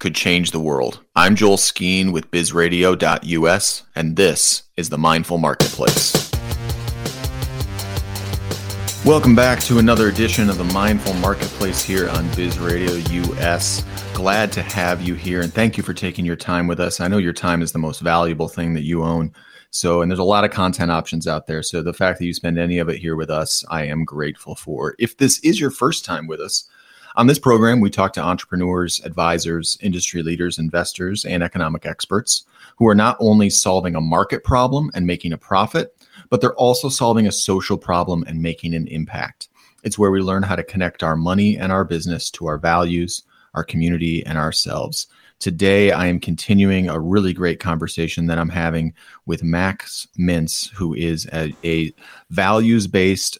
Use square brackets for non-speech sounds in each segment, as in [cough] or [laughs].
could change the world? I'm Joel Skeen with bizradio.us, and this is the Mindful Marketplace. Welcome back to another edition of the Mindful Marketplace here on Biz Radio US. Glad to have you here and thank you for taking your time with us. I know your time is the most valuable thing that you own. So, and there's a lot of content options out there. So, the fact that you spend any of it here with us, I am grateful for. If this is your first time with us, on this program, we talk to entrepreneurs, advisors, industry leaders, investors, and economic experts who are not only solving a market problem and making a profit, but they're also solving a social problem and making an impact. It's where we learn how to connect our money and our business to our values, our community, and ourselves. Today, I am continuing a really great conversation that I'm having with Max Mintz, who is a, a values based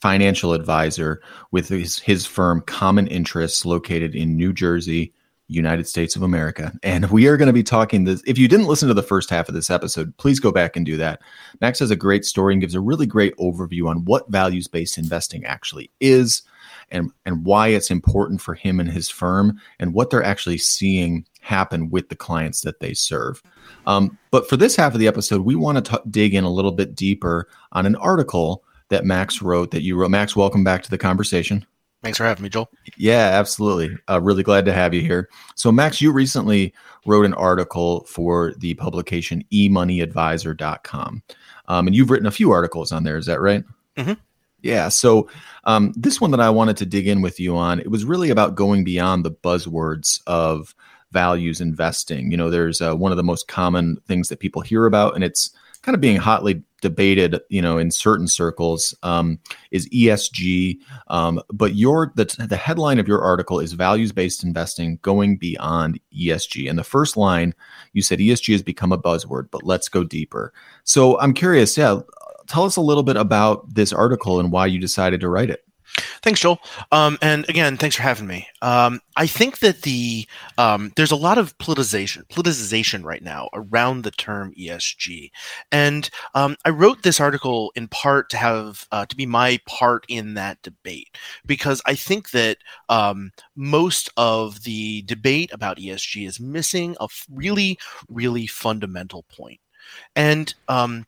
financial advisor with his, his firm Common Interests located in New Jersey, United States of America. And we are going to be talking this. If you didn't listen to the first half of this episode, please go back and do that. Max has a great story and gives a really great overview on what values based investing actually is and, and why it's important for him and his firm and what they're actually seeing happen with the clients that they serve. Um, but for this half of the episode, we want to t- dig in a little bit deeper on an article that Max wrote that you wrote. Max, welcome back to the conversation. Thanks for having me, Joel. Yeah, absolutely. Uh, really glad to have you here. So, Max, you recently wrote an article for the publication emoneyadvisor.com. Um, and you've written a few articles on there. Is that right? Mm-hmm. Yeah. So, um, this one that I wanted to dig in with you on, it was really about going beyond the buzzwords of values investing. You know, there's uh, one of the most common things that people hear about, and it's kind of being hotly debated, you know, in certain circles, um, is ESG. Um, but your the the headline of your article is values based investing going beyond ESG. And the first line you said ESG has become a buzzword, but let's go deeper. So I'm curious, yeah, tell us a little bit about this article and why you decided to write it. Thanks, Joel. Um, and again, thanks for having me. Um, I think that the um, there's a lot of politicization politicization right now around the term ESG, and um, I wrote this article in part to have uh, to be my part in that debate because I think that um, most of the debate about ESG is missing a really really fundamental point, and um,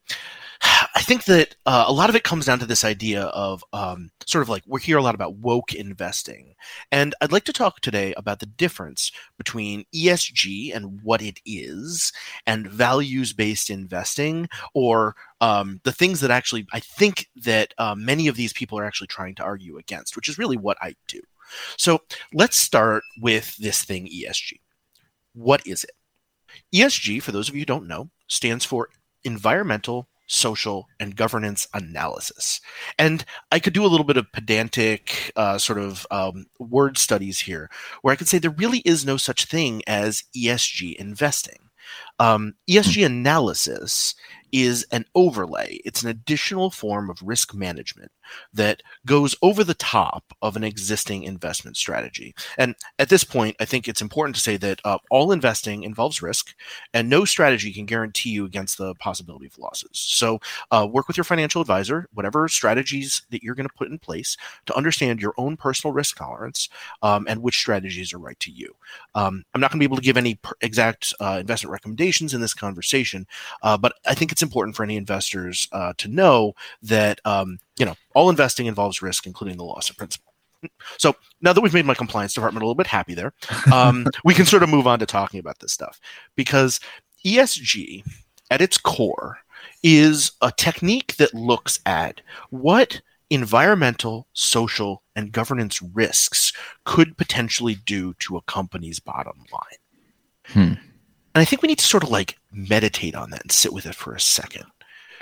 [sighs] I think that uh, a lot of it comes down to this idea of um, sort of like we hear a lot about woke investing. And I'd like to talk today about the difference between ESG and what it is and values based investing, or um, the things that actually I think that uh, many of these people are actually trying to argue against, which is really what I do. So let's start with this thing ESG. What is it? ESG, for those of you who don't know, stands for environmental, social, and governance analysis. And I could do a little bit of pedantic uh, sort of um, word studies here, where I could say there really is no such thing as ESG investing. Um, ESG analysis is an overlay. It's an additional form of risk management that goes over the top of an existing investment strategy. And at this point, I think it's important to say that uh, all investing involves risk, and no strategy can guarantee you against the possibility of losses. So, uh, work with your financial advisor, whatever strategies that you're going to put in place to understand your own personal risk tolerance um, and which strategies are right to you. Um, I'm not going to be able to give any exact uh, investment recommendations in this conversation, uh, but I think it's it's important for any investors uh, to know that um, you know all investing involves risk, including the loss of principal. So now that we've made my compliance department a little bit happy there, um, [laughs] we can sort of move on to talking about this stuff because ESG at its core is a technique that looks at what environmental, social, and governance risks could potentially do to a company's bottom line. Hmm. And I think we need to sort of like meditate on that and sit with it for a second.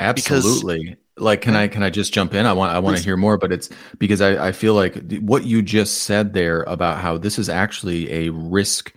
Absolutely. Like can i can i just jump in? I want i want to hear more but it's because i i feel like what you just said there about how this is actually a risk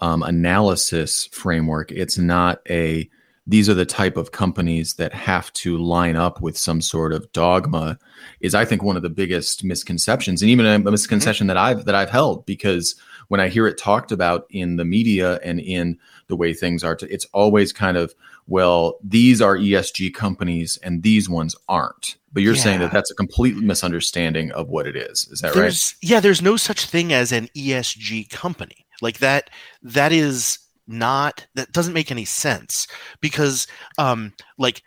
um, analysis framework. It's not a these are the type of companies that have to line up with some sort of dogma is i think one of the biggest misconceptions and even a misconception that i've that i've held because when i hear it talked about in the media and in the way things are to, it's always kind of well these are esg companies and these ones aren't. But you're yeah. saying that that's a complete misunderstanding of what it is. Is that there's, right yeah there's no such thing as an esg company. Like that that is not that doesn't make any sense because um like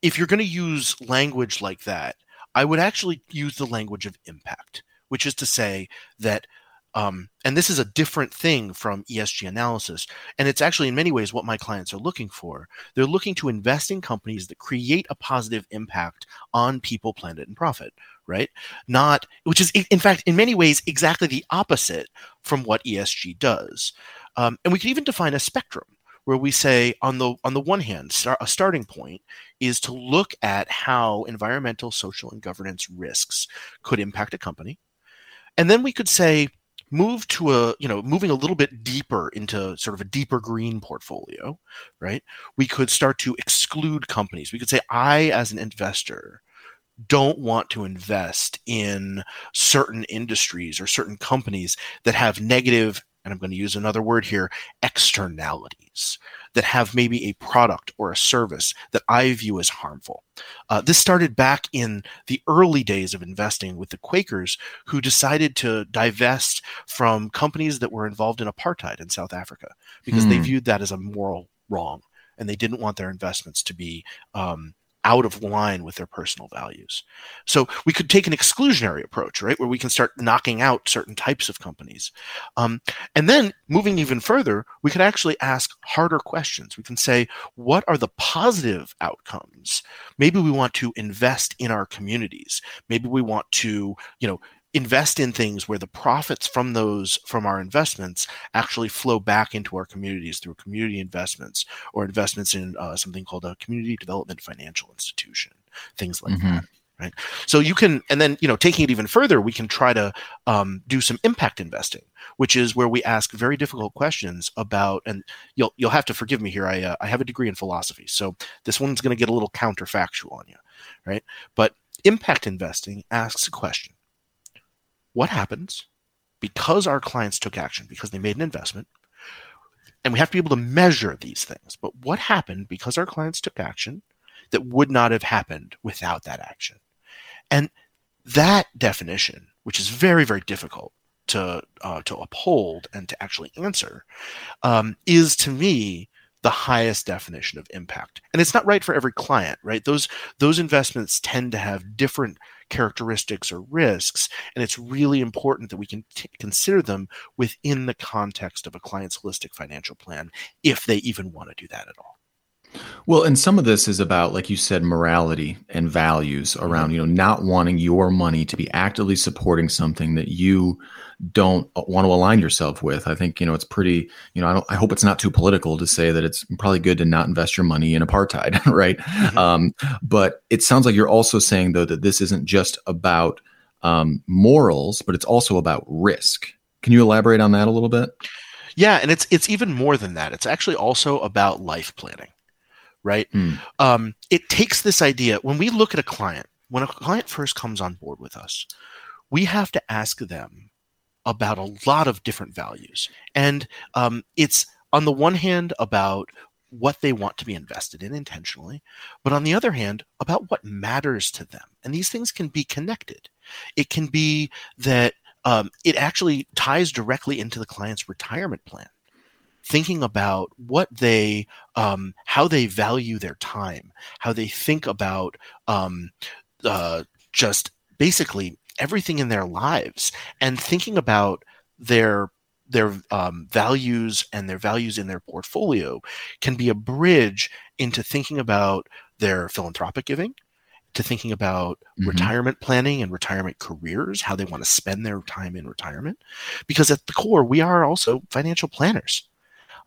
if you're going to use language like that i would actually use the language of impact which is to say that um, and this is a different thing from ESG analysis. And it's actually, in many ways, what my clients are looking for. They're looking to invest in companies that create a positive impact on people, planet, and profit, right? Not, which is, in fact, in many ways, exactly the opposite from what ESG does. Um, and we can even define a spectrum where we say on the on the one hand a starting point is to look at how environmental social and governance risks could impact a company and then we could say move to a you know moving a little bit deeper into sort of a deeper green portfolio right? We could start to exclude companies. We could say i as an investor don't want to invest in certain industries or certain companies that have negative and I'm going to use another word here, externalities that have maybe a product or a service that I view as harmful. Uh, this started back in the early days of investing with the Quakers, who decided to divest from companies that were involved in apartheid in South Africa because hmm. they viewed that as a moral wrong and they didn't want their investments to be um, out of line with their personal values. So we could take an exclusionary approach, right, where we can start knocking out certain types of companies. Um, and then moving even further, we could actually ask harder questions. We can say, what are the positive outcomes? Maybe we want to invest in our communities. Maybe we want to, you know, invest in things where the profits from those from our investments actually flow back into our communities through community investments or investments in uh, something called a community development financial institution things like mm-hmm. that right? So you can and then you know taking it even further we can try to um, do some impact investing which is where we ask very difficult questions about and you'll you'll have to forgive me here i uh, i have a degree in philosophy so this one's going to get a little counterfactual on you right? But impact investing asks a question what happens because our clients took action, because they made an investment, and we have to be able to measure these things. But what happened because our clients took action that would not have happened without that action? And that definition, which is very, very difficult to uh, to uphold and to actually answer, um, is to me the highest definition of impact. And it's not right for every client, right? Those those investments tend to have different characteristics or risks, and it's really important that we can t- consider them within the context of a client's holistic financial plan if they even want to do that at all. Well, and some of this is about, like you said, morality and values around, you know, not wanting your money to be actively supporting something that you don't want to align yourself with. I think, you know, it's pretty, you know, I, don't, I hope it's not too political to say that it's probably good to not invest your money in apartheid, [laughs] right? Mm-hmm. Um, but it sounds like you're also saying, though, that this isn't just about um, morals, but it's also about risk. Can you elaborate on that a little bit? Yeah, and it's it's even more than that. It's actually also about life planning right? Mm. Um, it takes this idea when we look at a client, when a client first comes on board with us, we have to ask them about a lot of different values. And um, it's on the one hand about what they want to be invested in intentionally, but on the other hand, about what matters to them. And these things can be connected. It can be that um, it actually ties directly into the client's retirement plan thinking about what they um, how they value their time how they think about um, uh, just basically everything in their lives and thinking about their their um, values and their values in their portfolio can be a bridge into thinking about their philanthropic giving to thinking about mm-hmm. retirement planning and retirement careers, how they want to spend their time in retirement. Because at the core, we are also financial planners.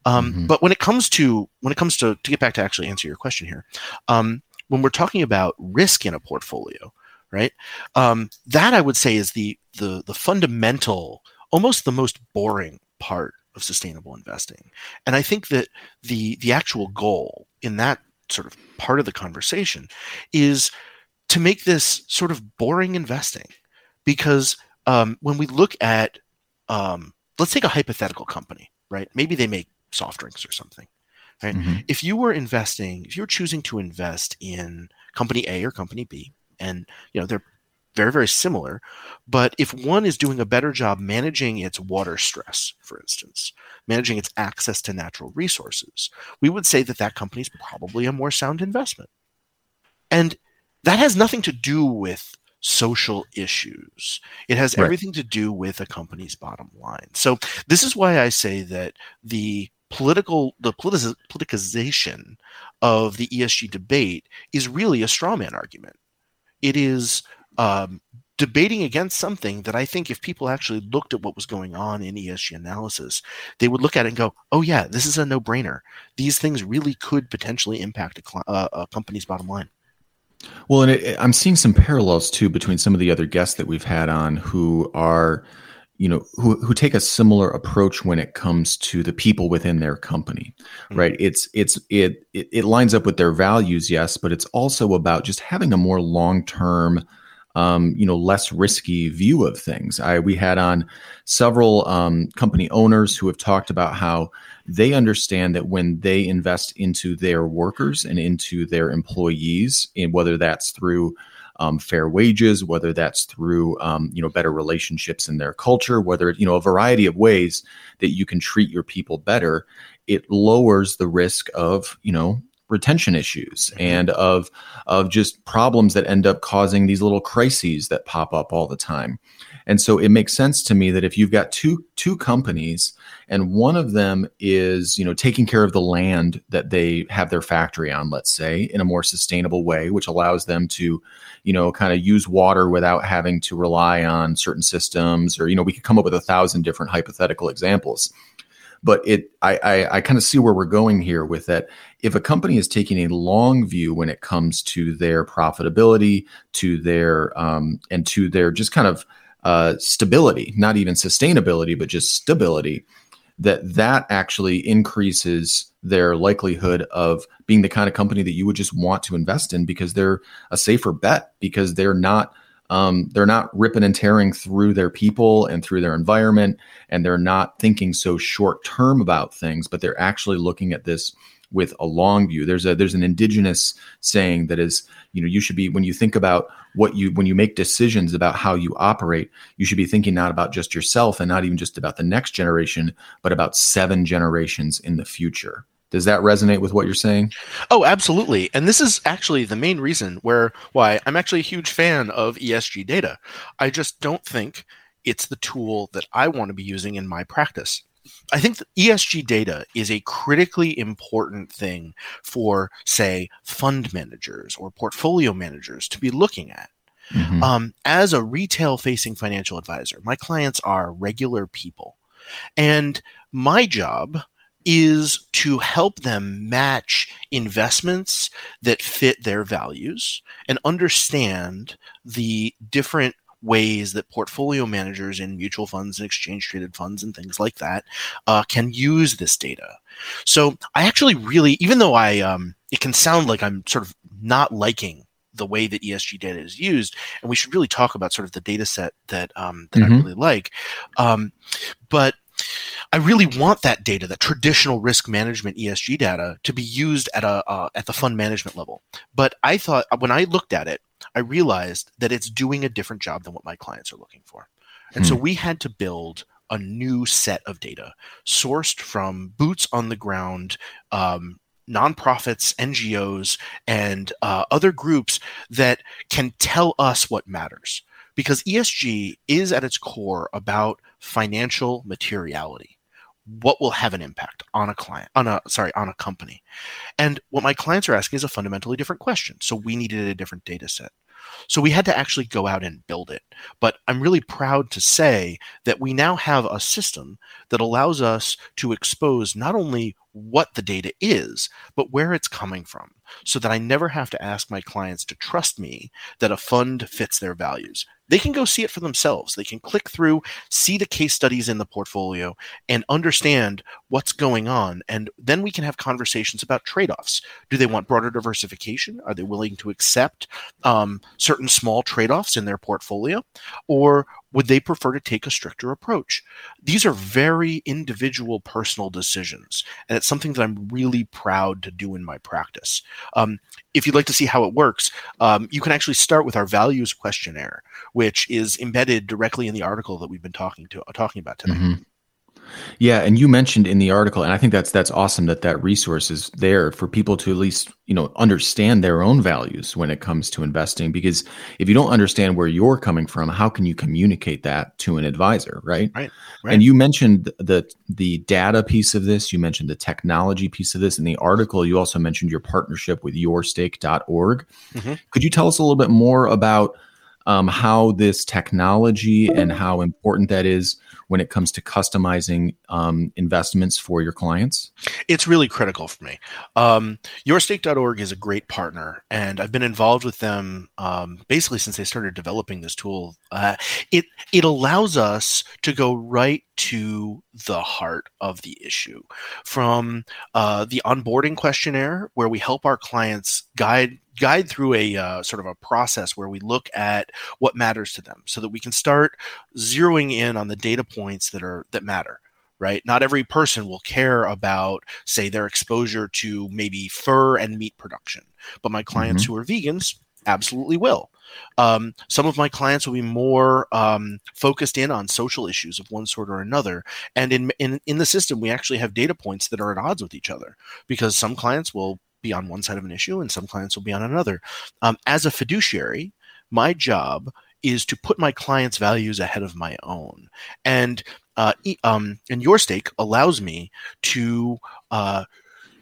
Um, mm-hmm. But when it comes to when it comes to to get back to actually answer your question here, um, when we're talking about risk in a portfolio, right? Um, that I would say is the the the fundamental, almost the most boring part of sustainable investing. And I think that the the actual goal in that sort of part of the conversation is to make this sort of boring investing because um, when we look at um, let's take a hypothetical company right maybe they make soft drinks or something right mm-hmm. if you were investing if you're choosing to invest in company a or company b and you know they're very very similar but if one is doing a better job managing its water stress for instance managing its access to natural resources we would say that that company is probably a more sound investment and that has nothing to do with social issues. It has right. everything to do with a company's bottom line. So this is why I say that the political the politi- politicization of the ESG debate is really a straw man argument. It is um, debating against something that I think if people actually looked at what was going on in ESG analysis, they would look at it and go, "Oh yeah, this is a no brainer. These things really could potentially impact a, uh, a company's bottom line." Well, and it, I'm seeing some parallels too between some of the other guests that we've had on who are, you know, who who take a similar approach when it comes to the people within their company, mm-hmm. right? It's it's it, it it lines up with their values, yes, but it's also about just having a more long term um, you know, less risky view of things. I we had on several um, company owners who have talked about how they understand that when they invest into their workers and into their employees, and whether that's through um, fair wages, whether that's through um, you know better relationships in their culture, whether you know a variety of ways that you can treat your people better, it lowers the risk of you know retention issues mm-hmm. and of of just problems that end up causing these little crises that pop up all the time. And so it makes sense to me that if you've got two two companies and one of them is, you know, taking care of the land that they have their factory on, let's say, in a more sustainable way, which allows them to, you know, kind of use water without having to rely on certain systems or, you know, we could come up with a thousand different hypothetical examples but it I, I, I kind of see where we're going here with that. If a company is taking a long view when it comes to their profitability, to their um, and to their just kind of uh, stability, not even sustainability, but just stability, that that actually increases their likelihood of being the kind of company that you would just want to invest in because they're a safer bet because they're not um, they're not ripping and tearing through their people and through their environment, and they're not thinking so short term about things, but they're actually looking at this with a long view. There's a there's an indigenous saying that is, you know, you should be when you think about what you when you make decisions about how you operate, you should be thinking not about just yourself and not even just about the next generation, but about seven generations in the future. Does that resonate with what you're saying? Oh, absolutely. And this is actually the main reason where why I'm actually a huge fan of ESG data. I just don't think it's the tool that I want to be using in my practice. I think ESG data is a critically important thing for, say, fund managers or portfolio managers to be looking at. Mm-hmm. Um, as a retail facing financial advisor, my clients are regular people. And my job is to help them match investments that fit their values and understand the different ways that portfolio managers in mutual funds and exchange traded funds and things like that uh, can use this data. So I actually really, even though I, um, it can sound like I'm sort of not liking the way that ESG data is used, and we should really talk about sort of the data set that um, that mm-hmm. I really like. Um, but I really want that data, that traditional risk management ESG data, to be used at a uh, at the fund management level. But I thought when I looked at it, I realized that it's doing a different job than what my clients are looking for, and hmm. so we had to build a new set of data sourced from boots on the ground. Um, nonprofits, NGOs, and uh, other groups that can tell us what matters because ESG is at its core about financial materiality. What will have an impact on a client, on a sorry, on a company? And what my clients are asking is a fundamentally different question. So we needed a different data set. So we had to actually go out and build it. But I'm really proud to say that we now have a system that allows us to expose not only what the data is, but where it's coming from. So that I never have to ask my clients to trust me that a fund fits their values they can go see it for themselves. They can click through, see the case studies in the portfolio, and understand what's going on. And then we can have conversations about trade offs. Do they want broader diversification? Are they willing to accept um, certain small trade offs in their portfolio? Or would they prefer to take a stricter approach? These are very individual, personal decisions, and it's something that I'm really proud to do in my practice. Um, if you'd like to see how it works, um, you can actually start with our values questionnaire, which is embedded directly in the article that we've been talking to talking about today. Mm-hmm. Yeah, and you mentioned in the article, and I think that's that's awesome that that resource is there for people to at least you know understand their own values when it comes to investing. Because if you don't understand where you're coming from, how can you communicate that to an advisor, right? Right. right. And you mentioned the the data piece of this. You mentioned the technology piece of this in the article. You also mentioned your partnership with YourStake.org. Mm-hmm. Could you tell us a little bit more about um, how this technology and how important that is when it comes to customizing um, investments for your clients? It's really critical for me. Um, YourStake.org is a great partner, and I've been involved with them um, basically since they started developing this tool. Uh, it it allows us to go right to the heart of the issue, from uh, the onboarding questionnaire, where we help our clients guide guide through a uh, sort of a process where we look at what matters to them so that we can start zeroing in on the data points that are that matter right not every person will care about say their exposure to maybe fur and meat production but my clients mm-hmm. who are vegans absolutely will um, some of my clients will be more um, focused in on social issues of one sort or another. And in, in in the system, we actually have data points that are at odds with each other because some clients will be on one side of an issue and some clients will be on another. Um, as a fiduciary, my job is to put my clients' values ahead of my own. And uh, um, and YourStake allows me to uh,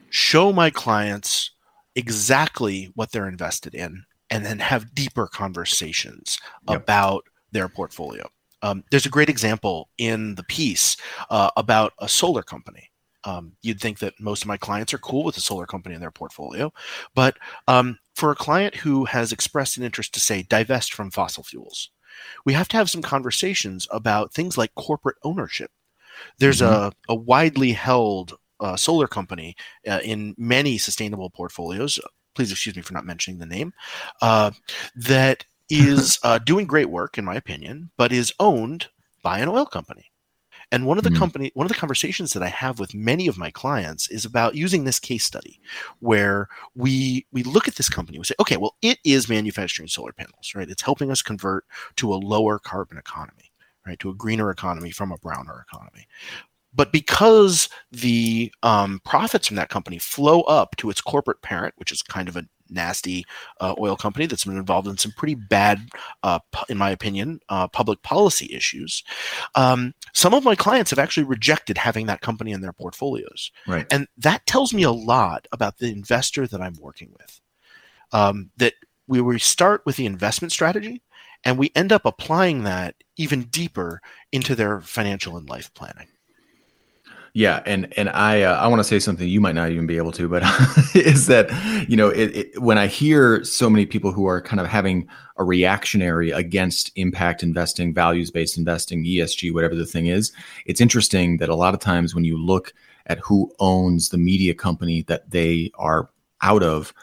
show my clients exactly what they're invested in and then have deeper conversations yep. about their portfolio. Um, there's a great example in the piece uh, about a solar company. Um, you'd think that most of my clients are cool with a solar company in their portfolio, but um, for a client who has expressed an interest to say divest from fossil fuels, we have to have some conversations about things like corporate ownership. There's mm-hmm. a, a widely held uh, solar company uh, in many sustainable portfolios. Please excuse me for not mentioning the name. Uh, that [laughs] is uh, doing great work, in my opinion, but is owned by an oil company. And one of the mm-hmm. company, one of the conversations that I have with many of my clients is about using this case study, where we we look at this company, we say, okay, well, it is manufacturing solar panels, right? It's helping us convert to a lower carbon economy, right, to a greener economy from a browner economy. But because the um, profits from that company flow up to its corporate parent, which is kind of a nasty uh, oil company that's been involved in some pretty bad, uh, in my opinion, uh, public policy issues. Um, some of my clients have actually rejected having that company in their portfolios. Right. And that tells me a lot about the investor that I'm working with. Um, that we, we start with the investment strategy and we end up applying that even deeper into their financial and life planning. Yeah, and and I uh, I want to say something you might not even be able to, but [laughs] is that you know it, it, when I hear so many people who are kind of having a reactionary against impact investing, values based investing, ESG, whatever the thing is, it's interesting that a lot of times when you look at who owns the media company that they are out of,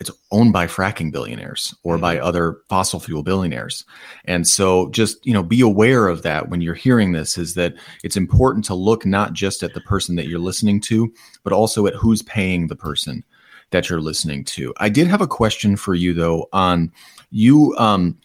it's owned by fracking billionaires or by mm-hmm. other fossil fuel billionaires. And so just, you know, be aware of that when you're hearing this is that it's important to look not just at the person that you're listening to, but also at who's paying the person that you're listening to. I did have a question for you though on you um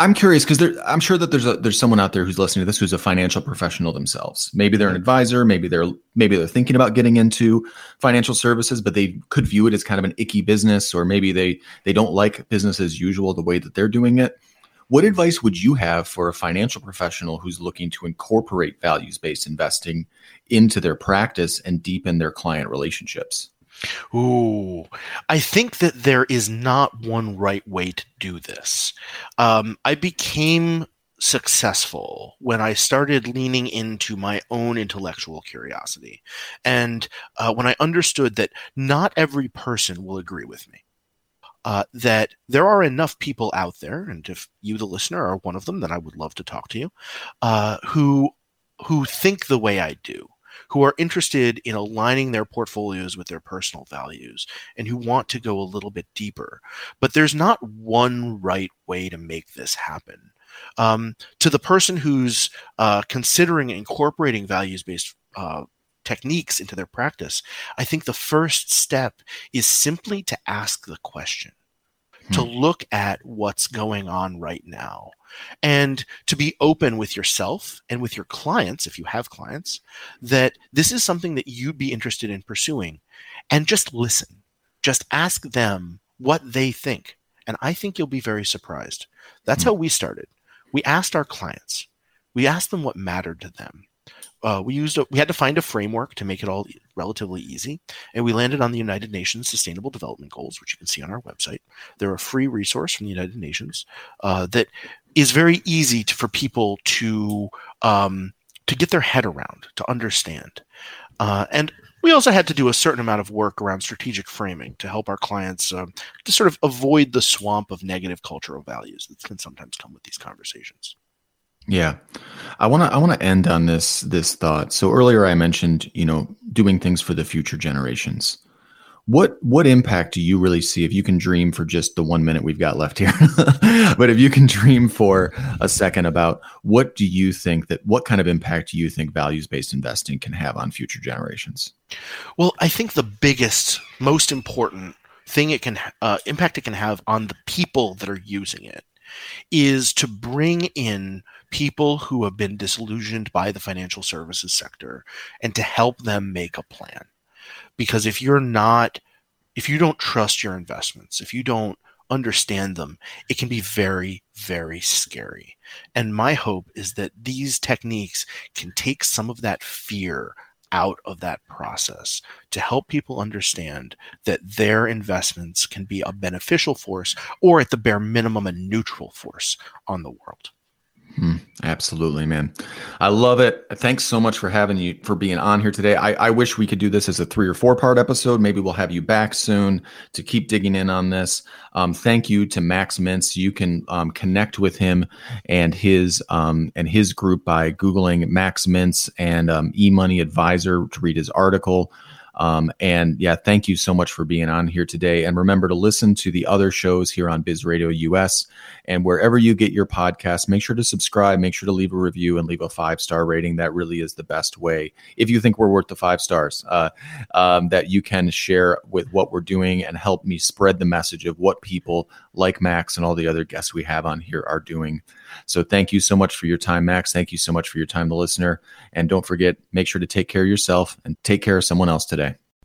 I'm curious because I'm sure that there's a there's someone out there who's listening to this who's a financial professional themselves. Maybe they're an advisor, maybe they're maybe they're thinking about getting into financial services, but they could view it as kind of an icky business, or maybe they they don't like business as usual the way that they're doing it. What advice would you have for a financial professional who's looking to incorporate values based investing into their practice and deepen their client relationships? Ooh, I think that there is not one right way to do this. Um, I became successful when I started leaning into my own intellectual curiosity. And uh, when I understood that not every person will agree with me. Uh, that there are enough people out there, and if you, the listener, are one of them, then I would love to talk to you, uh, who who think the way I do, who are interested in aligning their portfolios with their personal values, and who want to go a little bit deeper. But there's not one right way to make this happen. Um, to the person who's uh, considering incorporating values based uh, techniques into their practice, I think the first step is simply to ask the question, hmm. to look at what's going on right now, and to be open with yourself and with your clients, if you have clients, that this is something that you'd be interested in pursuing, and just listen. Just ask them what they think. And I think you'll be very surprised. That's hmm. how we started. We asked our clients, we asked them what mattered to them uh, we used a, we had to find a framework to make it all relatively easy, and we landed on the United Nations Sustainable Development Goals, which you can see on our website. They're a free resource from the United Nations uh, that is very easy to, for people to um, to get their head around, to understand, uh, and we also had to do a certain amount of work around strategic framing to help our clients uh, to sort of avoid the swamp of negative cultural values that can sometimes come with these conversations. Yeah. I want to I want to end on this this thought. So earlier I mentioned, you know, doing things for the future generations. What what impact do you really see if you can dream for just the 1 minute we've got left here? [laughs] but if you can dream for a second about what do you think that what kind of impact do you think values-based investing can have on future generations? Well, I think the biggest most important thing it can uh, impact it can have on the people that are using it is to bring in people who have been disillusioned by the financial services sector and to help them make a plan. Because if you're not, if you don't trust your investments, if you don't understand them, it can be very, very scary. And my hope is that these techniques can take some of that fear out of that process to help people understand that their investments can be a beneficial force or at the bare minimum a neutral force on the world. Hmm, absolutely, man. I love it. Thanks so much for having you for being on here today. I, I wish we could do this as a three or four part episode. Maybe we'll have you back soon to keep digging in on this. Um, thank you to Max Mintz. You can um, connect with him and his um, and his group by googling Max Mintz and um, E Money Advisor to read his article. Um, and yeah, thank you so much for being on here today. And remember to listen to the other shows here on Biz Radio US and wherever you get your podcast. Make sure to subscribe, make sure to leave a review and leave a five star rating. That really is the best way, if you think we're worth the five stars, uh, um, that you can share with what we're doing and help me spread the message of what people like Max and all the other guests we have on here are doing. So thank you so much for your time, Max. Thank you so much for your time, the listener. And don't forget, make sure to take care of yourself and take care of someone else today.